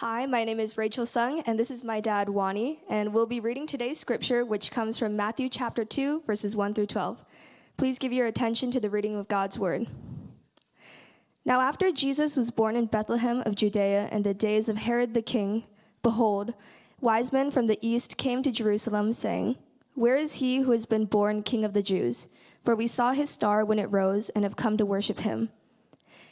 Hi, my name is Rachel Sung, and this is my dad, Wani, and we'll be reading today's scripture, which comes from Matthew chapter 2, verses 1 through 12. Please give your attention to the reading of God's word. Now, after Jesus was born in Bethlehem of Judea in the days of Herod the king, behold, wise men from the east came to Jerusalem, saying, Where is he who has been born king of the Jews? For we saw his star when it rose and have come to worship him.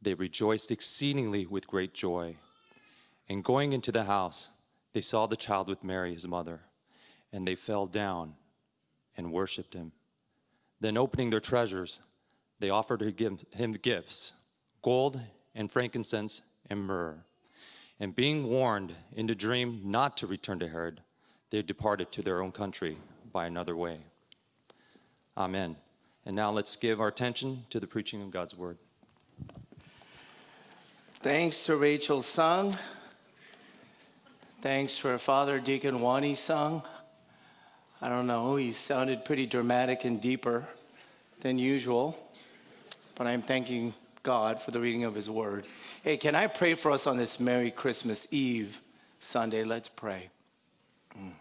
they rejoiced exceedingly with great joy. And going into the house, they saw the child with Mary, his mother, and they fell down and worshiped him. Then, opening their treasures, they offered him gifts gold and frankincense and myrrh. And being warned in a dream not to return to Herod, they departed to their own country by another way. Amen. And now let's give our attention to the preaching of God's word. Thanks to Rachel Sung. Thanks for Father Deacon Wani Sung. I don't know, he sounded pretty dramatic and deeper than usual, but I'm thanking God for the reading of his word. Hey, can I pray for us on this Merry Christmas Eve Sunday? Let's pray. Mm.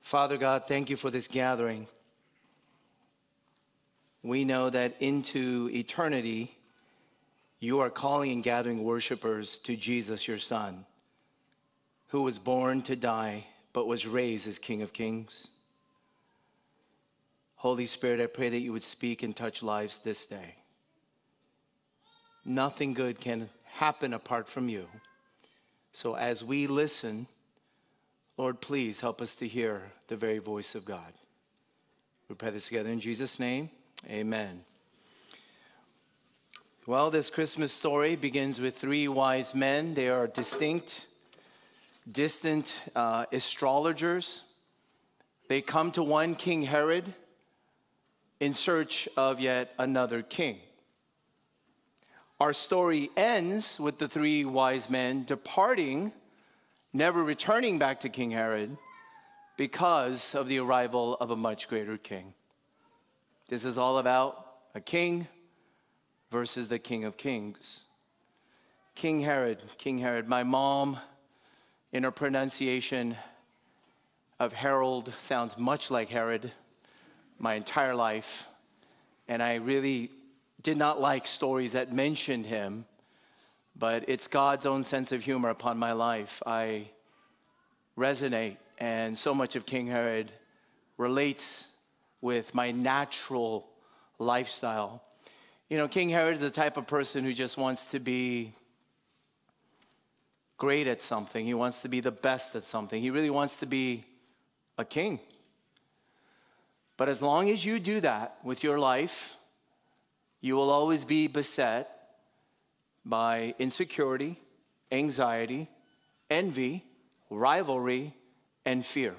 Father God, thank you for this gathering we know that into eternity, you are calling and gathering worshipers to Jesus, your Son, who was born to die but was raised as King of Kings. Holy Spirit, I pray that you would speak and touch lives this day. Nothing good can happen apart from you. So as we listen, Lord, please help us to hear the very voice of God. We pray this together in Jesus' name. Amen. Well, this Christmas story begins with three wise men. They are distinct, distant uh, astrologers. They come to one King Herod in search of yet another king. Our story ends with the three wise men departing, never returning back to King Herod because of the arrival of a much greater king. This is all about a king versus the King of Kings. King Herod, King Herod. My mom, in her pronunciation of Harold, sounds much like Herod my entire life. And I really did not like stories that mentioned him, but it's God's own sense of humor upon my life. I resonate, and so much of King Herod relates with my natural lifestyle. You know, King Herod is the type of person who just wants to be great at something. He wants to be the best at something. He really wants to be a king. But as long as you do that with your life, you will always be beset by insecurity, anxiety, envy, rivalry, and fear.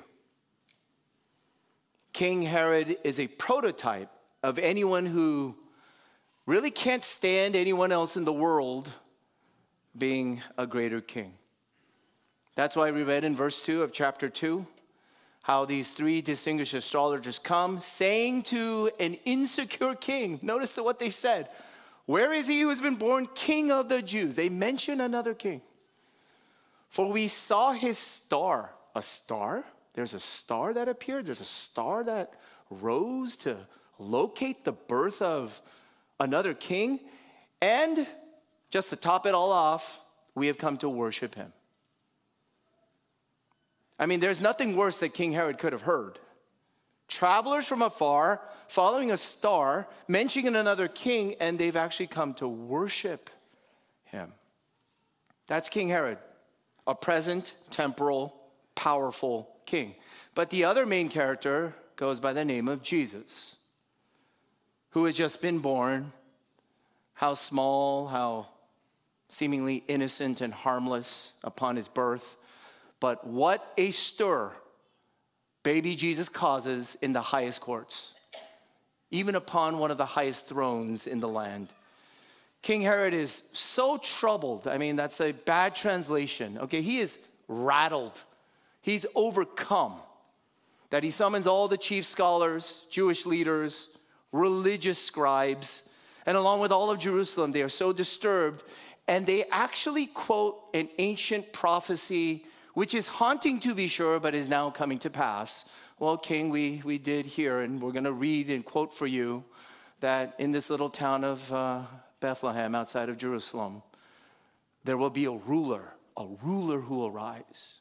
King Herod is a prototype of anyone who really can't stand anyone else in the world being a greater king. That's why we read in verse 2 of chapter 2 how these three distinguished astrologers come saying to an insecure king, notice what they said. Where is he who has been born king of the Jews? They mention another king. For we saw his star. A star? There's a star that appeared, there's a star that rose to locate the birth of another king. And just to top it all off, we have come to worship him. I mean, there's nothing worse that King Herod could have heard. Travelers from afar, following a star, mentioning another king, and they've actually come to worship him. That's King Herod, a present, temporal, powerful king. But the other main character goes by the name of Jesus, who has just been born. How small, how seemingly innocent and harmless upon his birth. But what a stir baby Jesus causes in the highest courts, even upon one of the highest thrones in the land. King Herod is so troubled. I mean, that's a bad translation. Okay, he is rattled, he's overcome. That he summons all the chief scholars, Jewish leaders, religious scribes, and along with all of Jerusalem, they are so disturbed. And they actually quote an ancient prophecy, which is haunting to be sure, but is now coming to pass. Well, King, we, we did hear, and we're going to read and quote for you that in this little town of uh, Bethlehem outside of Jerusalem, there will be a ruler, a ruler who will rise.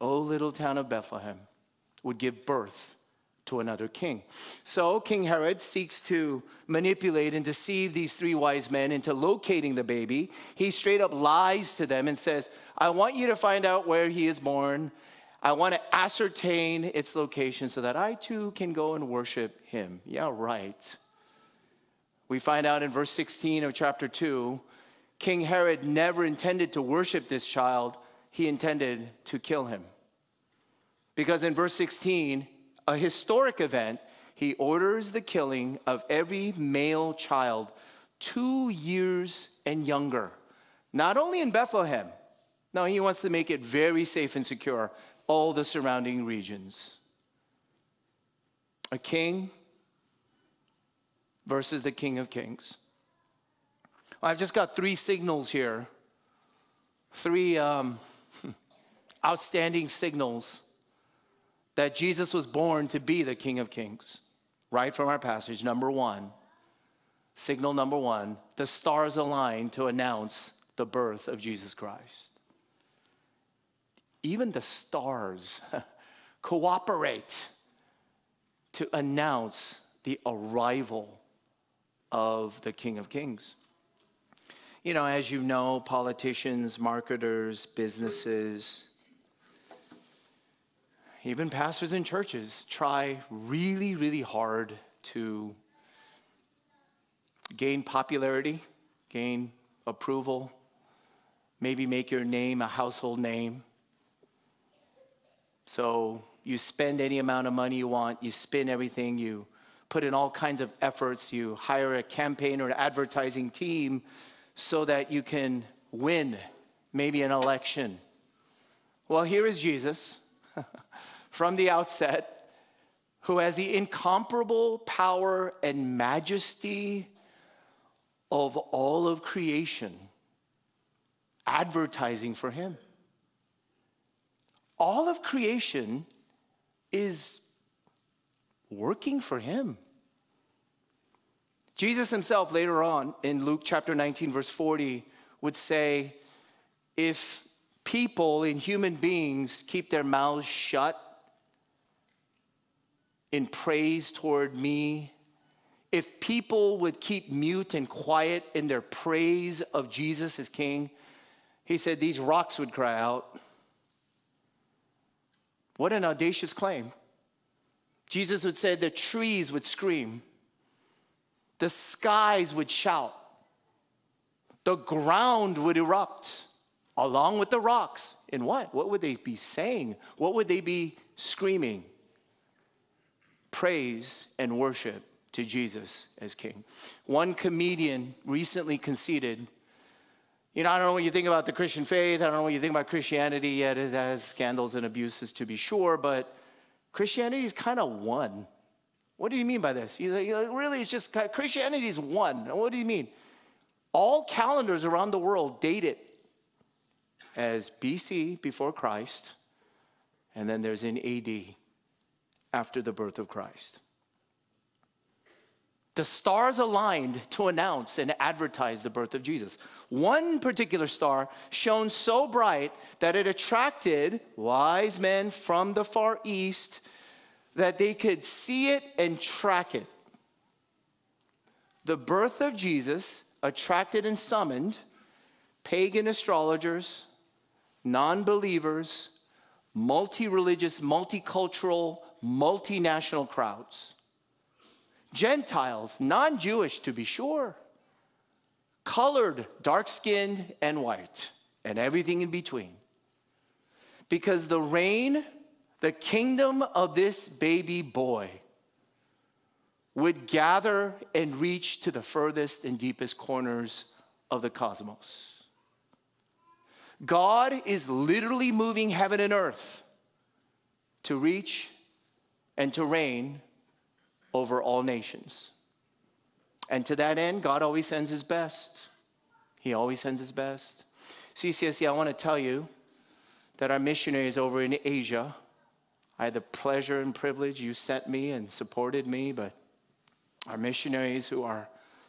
O little town of Bethlehem would give birth to another king. So King Herod seeks to manipulate and deceive these three wise men into locating the baby. He straight up lies to them and says, I want you to find out where he is born. I want to ascertain its location so that I too can go and worship him. Yeah, right. We find out in verse 16 of chapter 2 King Herod never intended to worship this child, he intended to kill him. Because in verse 16, a historic event, he orders the killing of every male child two years and younger. Not only in Bethlehem, no, he wants to make it very safe and secure, all the surrounding regions. A king versus the King of Kings. I've just got three signals here, three um, outstanding signals that Jesus was born to be the King of Kings, right from our passage. Number one, signal number one, the stars align to announce the birth of Jesus Christ. Even the stars cooperate to announce the arrival of the King of Kings. You know, as you know, politicians, marketers, businesses, even pastors in churches try really, really hard to gain popularity, gain approval, maybe make your name a household name. So you spend any amount of money you want, you spin everything, you put in all kinds of efforts. You hire a campaign or an advertising team so that you can win maybe an election. Well, here is Jesus from the outset who has the incomparable power and majesty of all of creation advertising for him. All of creation is working for him. Jesus himself, later on in Luke chapter 19, verse 40, would say, If people and human beings keep their mouths shut in praise toward me, if people would keep mute and quiet in their praise of Jesus as King, he said these rocks would cry out. What an audacious claim. Jesus would say the trees would scream. The skies would shout. The ground would erupt along with the rocks. In what? What would they be saying? What would they be screaming? Praise and worship to Jesus as King. One comedian recently conceded, you know, I don't know what you think about the Christian faith. I don't know what you think about Christianity yet. It has scandals and abuses to be sure, but Christianity is kind of one. What do you mean by this? He's like, really, it's just Christianity is one. What do you mean? All calendars around the world date it as BC, before Christ, and then there's an AD, after the birth of Christ. The stars aligned to announce and advertise the birth of Jesus. One particular star shone so bright that it attracted wise men from the far east that they could see it and track it. The birth of Jesus attracted and summoned pagan astrologers, non believers, multi religious, multicultural, multinational crowds. Gentiles, non Jewish to be sure, colored, dark skinned, and white, and everything in between. Because the reign, the kingdom of this baby boy would gather and reach to the furthest and deepest corners of the cosmos. God is literally moving heaven and earth to reach and to reign over all nations. And to that end, God always sends his best. He always sends his best. CCSC, I want to tell you that our missionaries over in Asia, I had the pleasure and privilege, you sent me and supported me, but our missionaries who are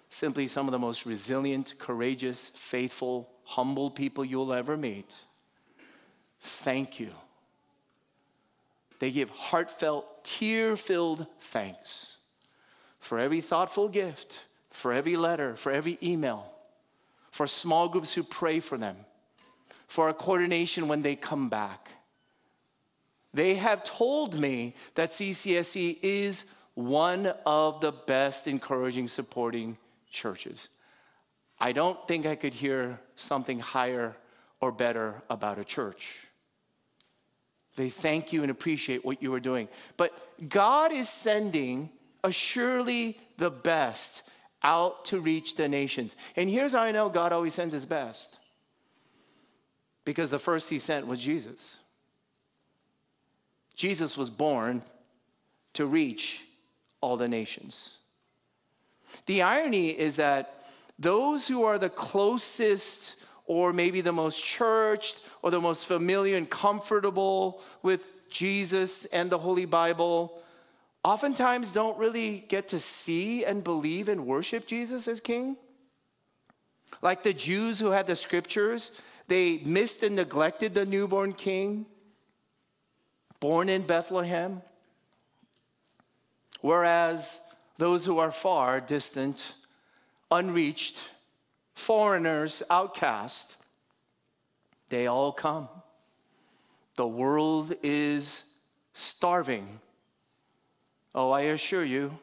simply some of the most resilient, courageous, faithful, humble people you'll ever meet. Thank you. They give heartfelt, tear filled thanks for every thoughtful gift, for every letter, for every email, for small groups who pray for them, for our coordination when they come back. They have told me that CCSE is one of the best encouraging, supporting churches. I don't think I could hear something higher or better about a church. They thank you and appreciate what you are doing. But God is sending assuredly the best out to reach the nations. And here's how I know God always sends his best because the first he sent was Jesus. Jesus was born to reach all the nations. The irony is that those who are the closest or maybe the most churched or the most familiar and comfortable with Jesus and the Holy Bible oftentimes don't really get to see and believe and worship Jesus as king. Like the Jews who had the scriptures, they missed and neglected the newborn king born in Bethlehem. Whereas those who are far distant, unreached, foreigners, outcast, they all come. The world is starving. Oh, I assure you,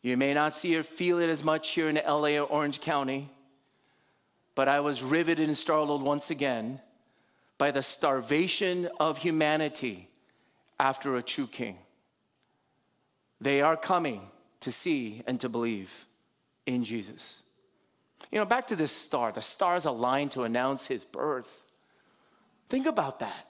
you may not see or feel it as much here in LA or Orange County, but I was riveted and startled once again by the starvation of humanity after a true king. They are coming to see and to believe in Jesus. You know, back to this star, the stars aligned to announce his birth. Think about that.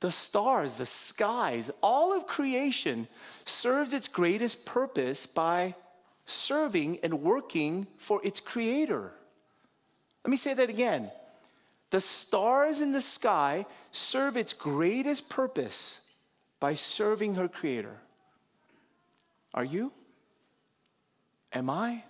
The stars, the skies, all of creation serves its greatest purpose by serving and working for its creator. Let me say that again. The stars in the sky serve its greatest purpose by serving her creator. Are you? Am I?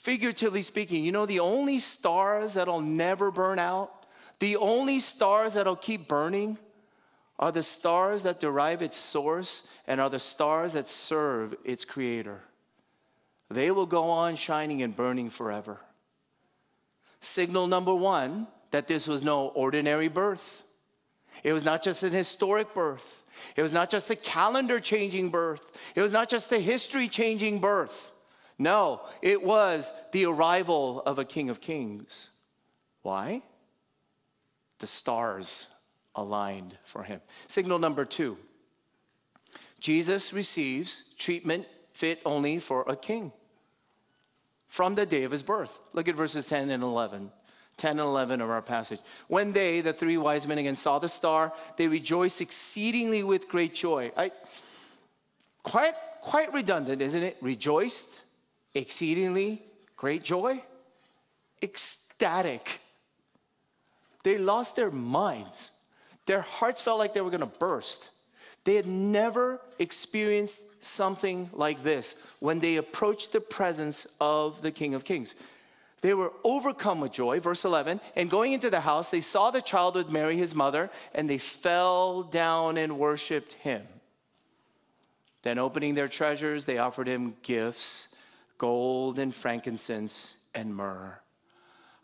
Figuratively speaking, you know the only stars that'll never burn out, the only stars that'll keep burning are the stars that derive its source and are the stars that serve its creator. They will go on shining and burning forever. Signal number one that this was no ordinary birth. It was not just an historic birth. It was not just a calendar changing birth. It was not just a history changing birth. No, it was the arrival of a King of Kings. Why? The stars aligned for him. Signal number two Jesus receives treatment fit only for a king from the day of his birth. Look at verses 10 and 11. 10 and 11 of our passage. When they, the three wise men again, saw the star, they rejoiced exceedingly with great joy. I, quite, quite redundant, isn't it? Rejoiced, exceedingly, great joy, ecstatic. They lost their minds. Their hearts felt like they were going to burst. They had never experienced something like this when they approached the presence of the King of Kings. They were overcome with joy, verse 11, and going into the house, they saw the child with Mary, his mother, and they fell down and worshiped him. Then, opening their treasures, they offered him gifts gold and frankincense and myrrh.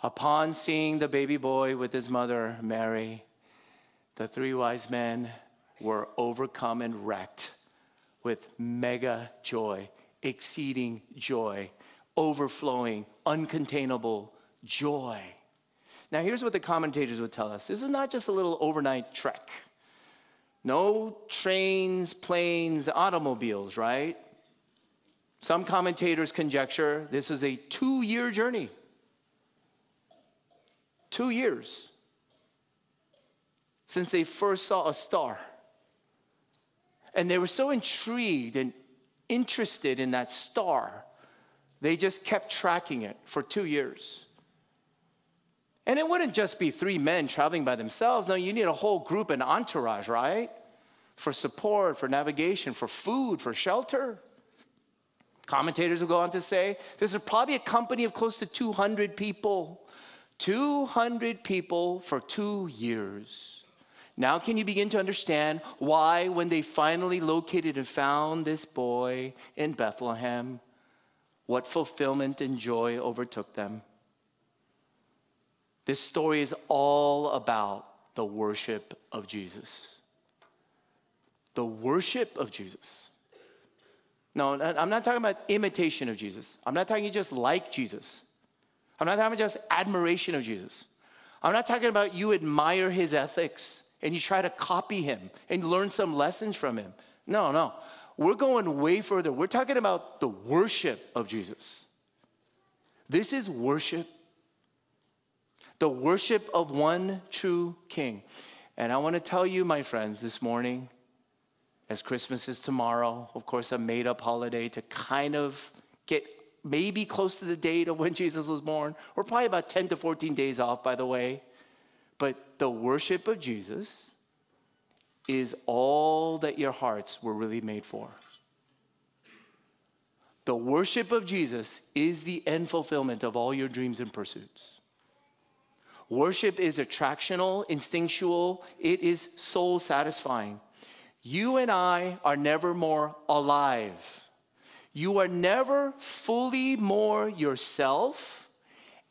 Upon seeing the baby boy with his mother, Mary, the three wise men were overcome and wrecked with mega joy, exceeding joy, overflowing, uncontainable joy. Now, here's what the commentators would tell us this is not just a little overnight trek. No trains, planes, automobiles, right? Some commentators conjecture this is a two year journey. Two years since they first saw a star. And they were so intrigued and interested in that star, they just kept tracking it for two years. And it wouldn't just be three men traveling by themselves. No, you need a whole group and entourage, right? For support, for navigation, for food, for shelter. Commentators will go on to say this is probably a company of close to 200 people. 200 people for two years. Now, can you begin to understand why, when they finally located and found this boy in Bethlehem, what fulfillment and joy overtook them? This story is all about the worship of Jesus. The worship of Jesus. No, I'm not talking about imitation of Jesus. I'm not talking just like Jesus. I'm not talking about just admiration of Jesus. I'm not talking about you admire his ethics and you try to copy him and learn some lessons from him. No, no. We're going way further. We're talking about the worship of Jesus. This is worship, the worship of one true king. And I want to tell you, my friends, this morning, as Christmas is tomorrow, of course, a made up holiday to kind of get maybe close to the date of when Jesus was born. We're probably about 10 to 14 days off, by the way. But the worship of Jesus is all that your hearts were really made for. The worship of Jesus is the end fulfillment of all your dreams and pursuits. Worship is attractional, instinctual, it is soul satisfying. You and I are never more alive. You are never fully more yourself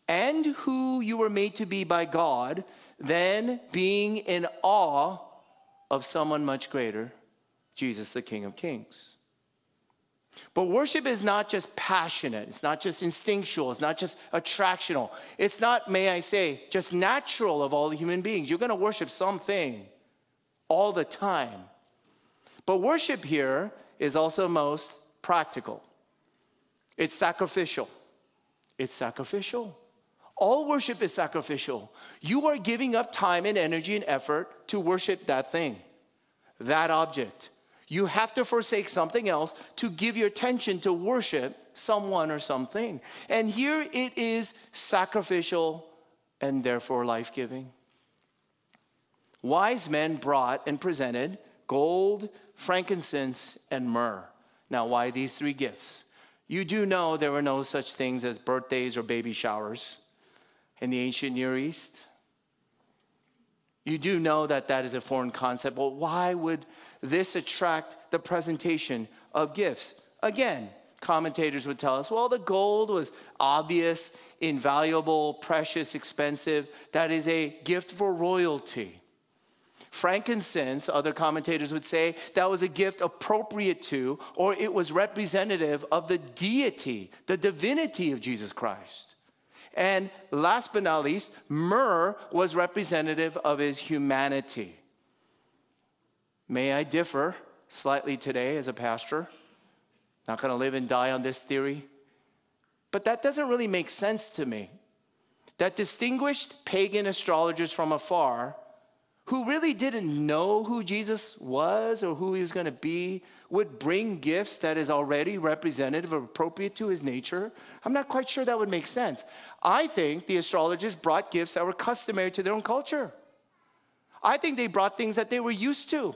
and who you were made to be by God than being in awe of someone much greater, Jesus, the King of Kings. But worship is not just passionate, it's not just instinctual, it's not just attractional. It's not, may I say, just natural of all human beings. You're gonna worship something all the time. But worship here is also most practical, it's sacrificial. It's sacrificial. All worship is sacrificial. You are giving up time and energy and effort to worship that thing, that object. You have to forsake something else to give your attention to worship someone or something. And here it is sacrificial and therefore life giving. Wise men brought and presented gold, frankincense, and myrrh. Now, why these three gifts? You do know there were no such things as birthdays or baby showers in the ancient Near East. You do know that that is a foreign concept. Well, why would this attract the presentation of gifts? Again, commentators would tell us well, the gold was obvious, invaluable, precious, expensive. That is a gift for royalty. Frankincense, other commentators would say, that was a gift appropriate to, or it was representative of the deity, the divinity of Jesus Christ. And last but not least, myrrh was representative of his humanity. May I differ slightly today as a pastor? Not going to live and die on this theory. But that doesn't really make sense to me. That distinguished pagan astrologers from afar, who really didn't know who Jesus was or who he was going to be, would bring gifts that is already representative or appropriate to his nature, I'm not quite sure that would make sense. I think the astrologers brought gifts that were customary to their own culture. I think they brought things that they were used to.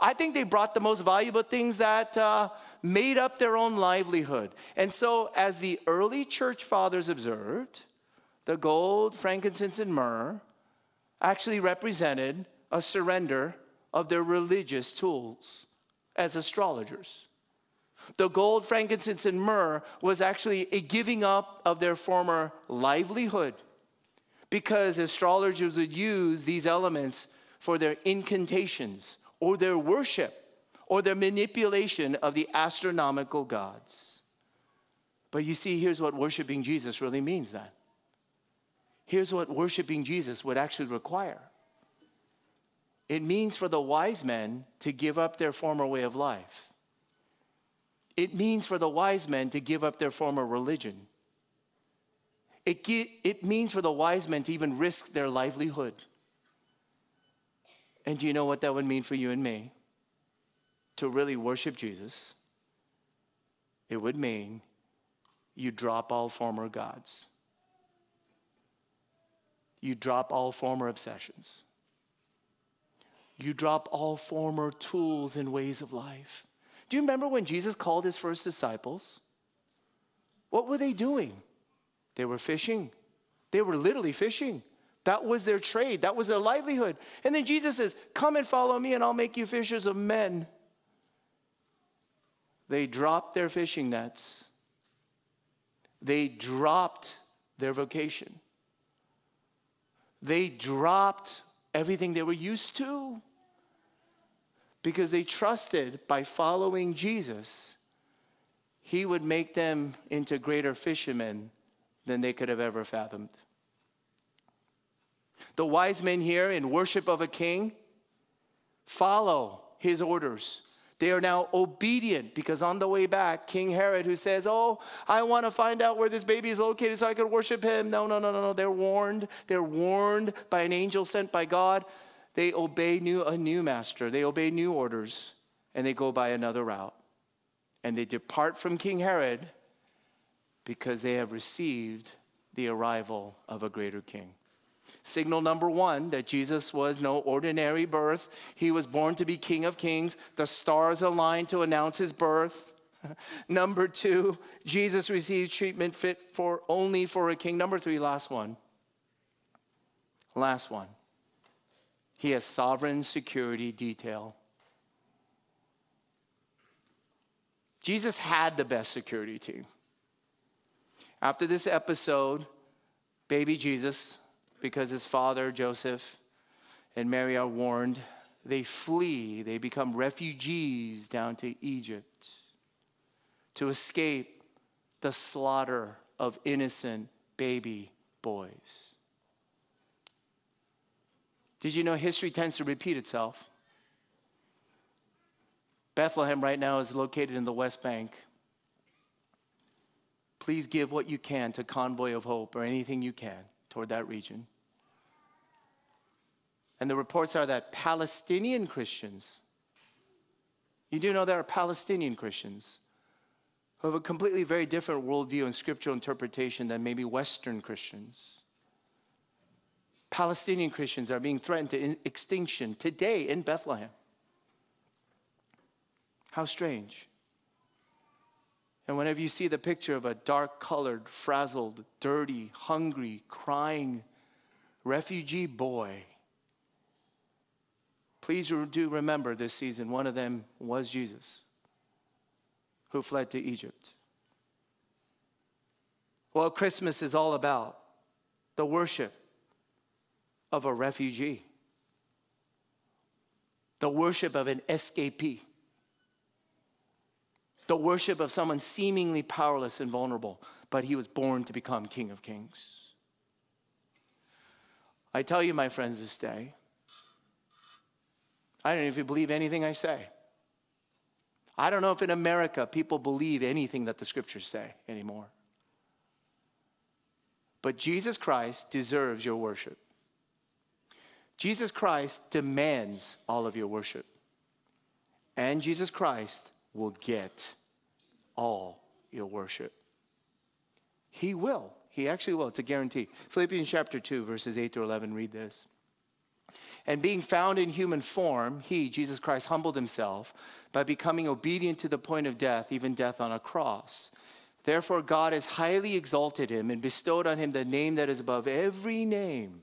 I think they brought the most valuable things that uh, made up their own livelihood. And so, as the early church fathers observed, the gold, frankincense, and myrrh actually represented a surrender of their religious tools as astrologers. The gold, frankincense, and myrrh was actually a giving up of their former livelihood because astrologers would use these elements for their incantations or their worship or their manipulation of the astronomical gods. But you see, here's what worshiping Jesus really means then. Here's what worshiping Jesus would actually require it means for the wise men to give up their former way of life. It means for the wise men to give up their former religion. It, it means for the wise men to even risk their livelihood. And do you know what that would mean for you and me? To really worship Jesus, it would mean you drop all former gods. You drop all former obsessions. You drop all former tools and ways of life. Do you remember when Jesus called his first disciples? What were they doing? They were fishing. They were literally fishing. That was their trade, that was their livelihood. And then Jesus says, Come and follow me, and I'll make you fishers of men. They dropped their fishing nets, they dropped their vocation, they dropped everything they were used to because they trusted by following Jesus, he would make them into greater fishermen than they could have ever fathomed. The wise men here in worship of a king follow his orders. They are now obedient because on the way back, King Herod, who says, Oh, I want to find out where this baby is located so I can worship him. No, no, no, no, no. They're warned. They're warned by an angel sent by God. They obey new, a new master, they obey new orders, and they go by another route. And they depart from King Herod because they have received the arrival of a greater king. Signal number one that Jesus was no ordinary birth. He was born to be King of Kings. The stars aligned to announce his birth. number two, Jesus received treatment fit for only for a king. Number three, last one. Last one. He has sovereign security detail. Jesus had the best security team. After this episode, baby Jesus, because his father, Joseph, and Mary are warned, they flee. They become refugees down to Egypt to escape the slaughter of innocent baby boys. Did you know history tends to repeat itself? Bethlehem right now is located in the West Bank. Please give what you can to Convoy of Hope or anything you can toward that region. And the reports are that Palestinian Christians, you do know there are Palestinian Christians who have a completely very different worldview and scriptural interpretation than maybe Western Christians. Palestinian Christians are being threatened to extinction today in Bethlehem. How strange. And whenever you see the picture of a dark colored, frazzled, dirty, hungry, crying refugee boy, please do remember this season one of them was Jesus who fled to Egypt. Well, Christmas is all about the worship of a refugee, the worship of an escapee the worship of someone seemingly powerless and vulnerable, but he was born to become King of Kings. I tell you, my friends, this day, I don't know if you believe anything I say. I don't know if in America people believe anything that the scriptures say anymore. But Jesus Christ deserves your worship. Jesus Christ demands all of your worship. And Jesus Christ will get all your worship. He will. He actually will. It's a guarantee. Philippians chapter 2, verses 8 to 11, read this. And being found in human form, he, Jesus Christ, humbled himself by becoming obedient to the point of death, even death on a cross. Therefore, God has highly exalted him and bestowed on him the name that is above every name,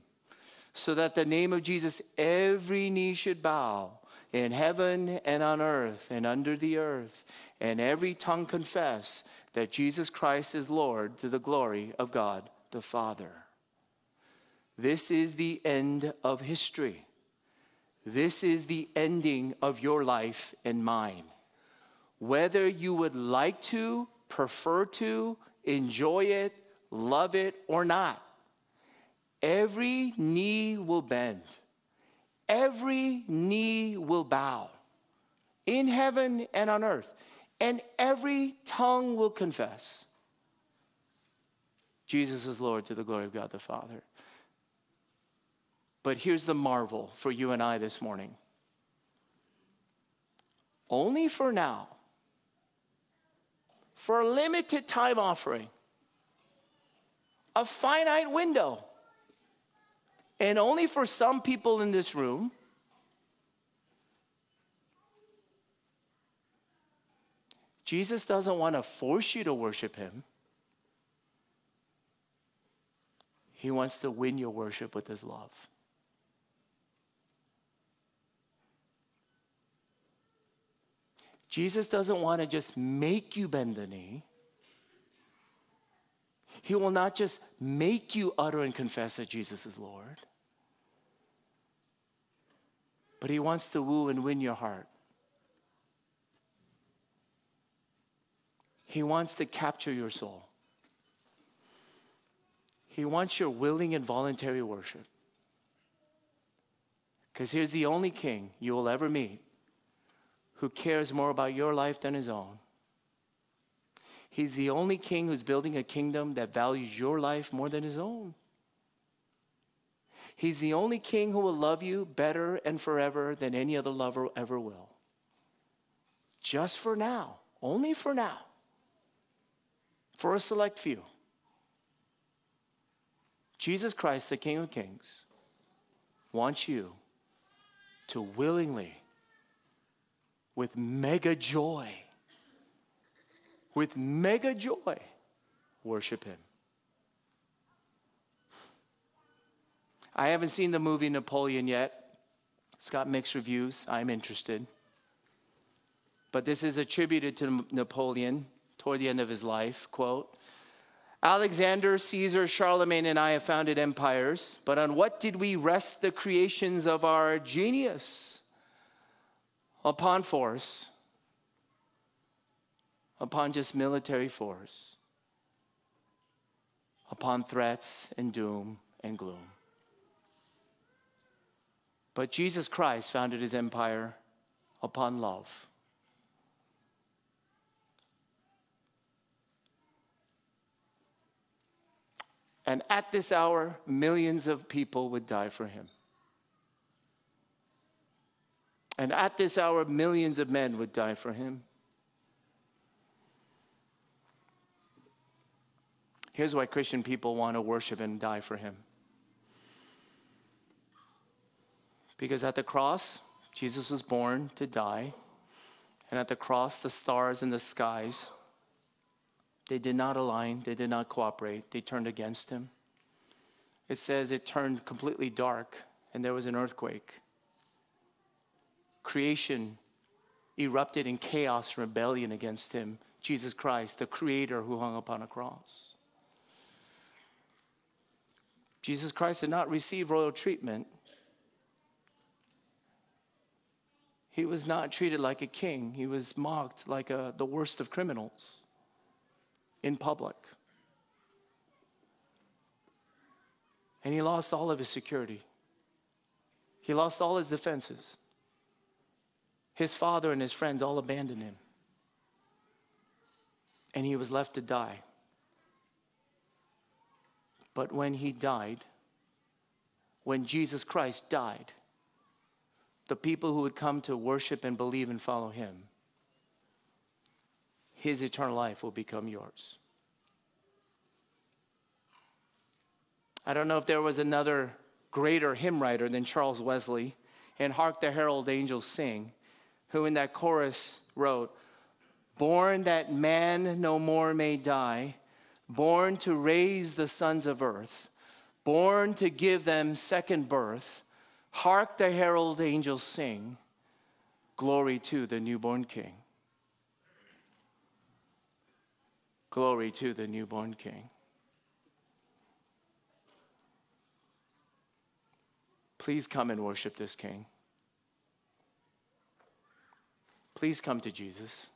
so that the name of Jesus every knee should bow in heaven and on earth and under the earth, and every tongue confess that Jesus Christ is Lord to the glory of God the Father. This is the end of history. This is the ending of your life and mine. Whether you would like to, prefer to, enjoy it, love it, or not, every knee will bend, every knee will bow in heaven and on earth, and every tongue will confess Jesus is Lord to the glory of God the Father. But here's the marvel for you and I this morning. Only for now, for a limited time offering, a finite window, and only for some people in this room. Jesus doesn't want to force you to worship him. He wants to win your worship with his love. Jesus doesn't want to just make you bend the knee. He will not just make you utter and confess that Jesus is Lord, but He wants to woo and win your heart. He wants to capture your soul. He wants your willing and voluntary worship. Because here's the only king you will ever meet who cares more about your life than his own. He's the only king who's building a kingdom that values your life more than his own. He's the only king who will love you better and forever than any other lover ever will. Just for now, only for now, for a select few. Jesus Christ, the King of Kings, wants you to willingly with mega joy, with mega joy, worship Him. I haven't seen the movie Napoleon yet. It's got mixed reviews. I'm interested. But this is attributed to Napoleon toward the end of his life. Quote Alexander, Caesar, Charlemagne, and I have founded empires, but on what did we rest the creations of our genius? upon force, upon just military force, upon threats and doom and gloom. But Jesus Christ founded his empire upon love. And at this hour, millions of people would die for him. And at this hour, millions of men would die for him. Here's why Christian people want to worship and die for him. Because at the cross, Jesus was born to die. And at the cross, the stars in the skies, they did not align, they did not cooperate, they turned against him. It says it turned completely dark, and there was an earthquake creation erupted in chaos rebellion against him, Jesus Christ, the creator who hung upon a cross. Jesus Christ did not receive royal treatment. He was not treated like a king. He was mocked like a, the worst of criminals in public. And he lost all of his security. He lost all his defenses. His father and his friends all abandoned him. And he was left to die. But when he died, when Jesus Christ died, the people who would come to worship and believe and follow him, his eternal life will become yours. I don't know if there was another greater hymn writer than Charles Wesley, and Hark the Herald Angels Sing, who in that chorus wrote, Born that man no more may die, born to raise the sons of earth, born to give them second birth. Hark the herald angels sing, glory to the newborn king. Glory to the newborn king. Please come and worship this king. Please come to Jesus.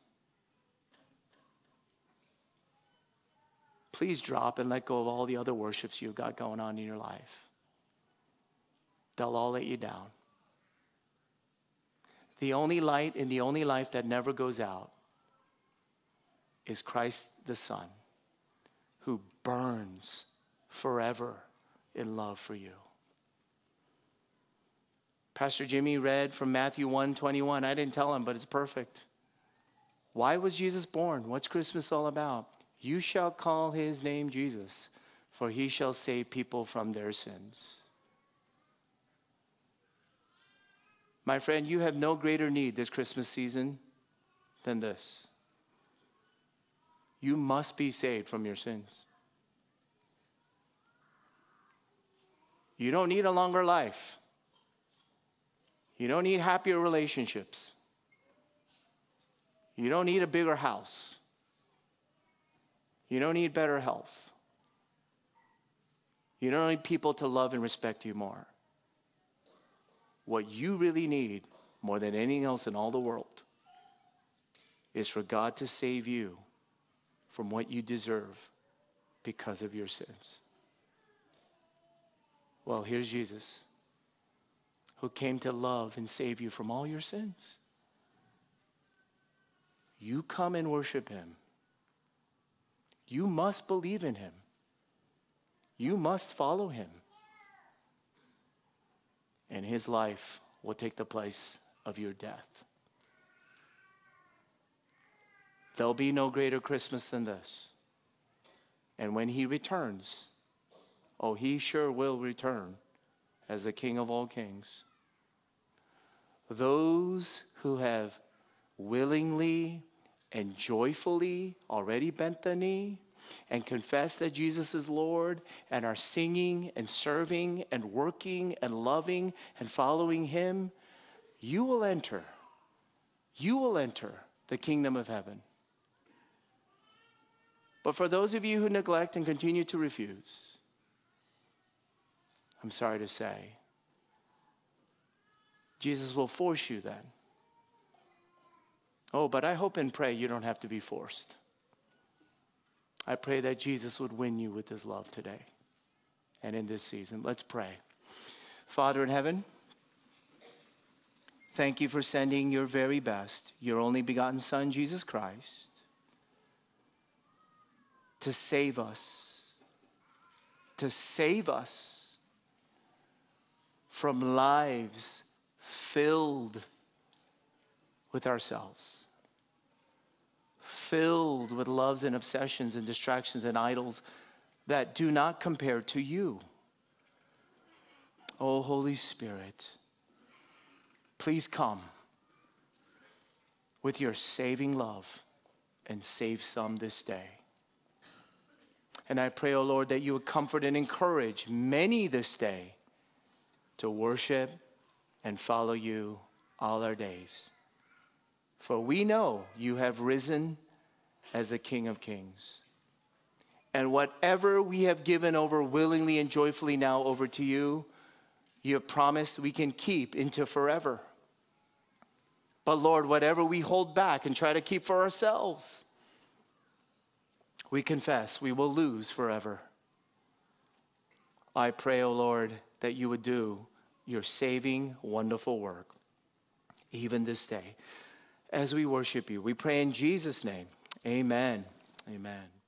Please drop and let go of all the other worships you've got going on in your life. They'll all let you down. The only light in the only life that never goes out is Christ the Son, who burns forever in love for you. Pastor Jimmy read from Matthew 1 21. I didn't tell him, but it's perfect. Why was Jesus born? What's Christmas all about? You shall call his name Jesus, for he shall save people from their sins. My friend, you have no greater need this Christmas season than this. You must be saved from your sins. You don't need a longer life. You don't need happier relationships. You don't need a bigger house. You don't need better health. You don't need people to love and respect you more. What you really need, more than anything else in all the world, is for God to save you from what you deserve because of your sins. Well, here's Jesus who came to love and save you from all your sins. You come and worship him. You must believe in him. You must follow him. And his life will take the place of your death. There'll be no greater Christmas than this. And when he returns, oh, he sure will return as the King of all kings those who have willingly and joyfully already bent the knee and confess that Jesus is Lord and are singing and serving and working and loving and following Him, you will enter. You will enter the kingdom of heaven. But for those of you who neglect and continue to refuse, I'm sorry to say, Jesus will force you then. Oh, but I hope and pray you don't have to be forced. I pray that Jesus would win you with his love today and in this season. Let's pray. Father in heaven, thank you for sending your very best, your only begotten Son, Jesus Christ, to save us, to save us from lives filled with ourselves, filled with loves and obsessions and distractions and idols that do not compare to you. Oh, Holy Spirit, please come with your saving love and save some this day. And I pray, oh Lord, that you would comfort and encourage many this day to worship and follow you all our days. For we know you have risen as the King of Kings. And whatever we have given over willingly and joyfully now over to you, you have promised we can keep into forever. But Lord, whatever we hold back and try to keep for ourselves, we confess we will lose forever. I pray, O oh Lord, that you would do your saving, wonderful work, even this day. As we worship you, we pray in Jesus' name. Amen. Amen.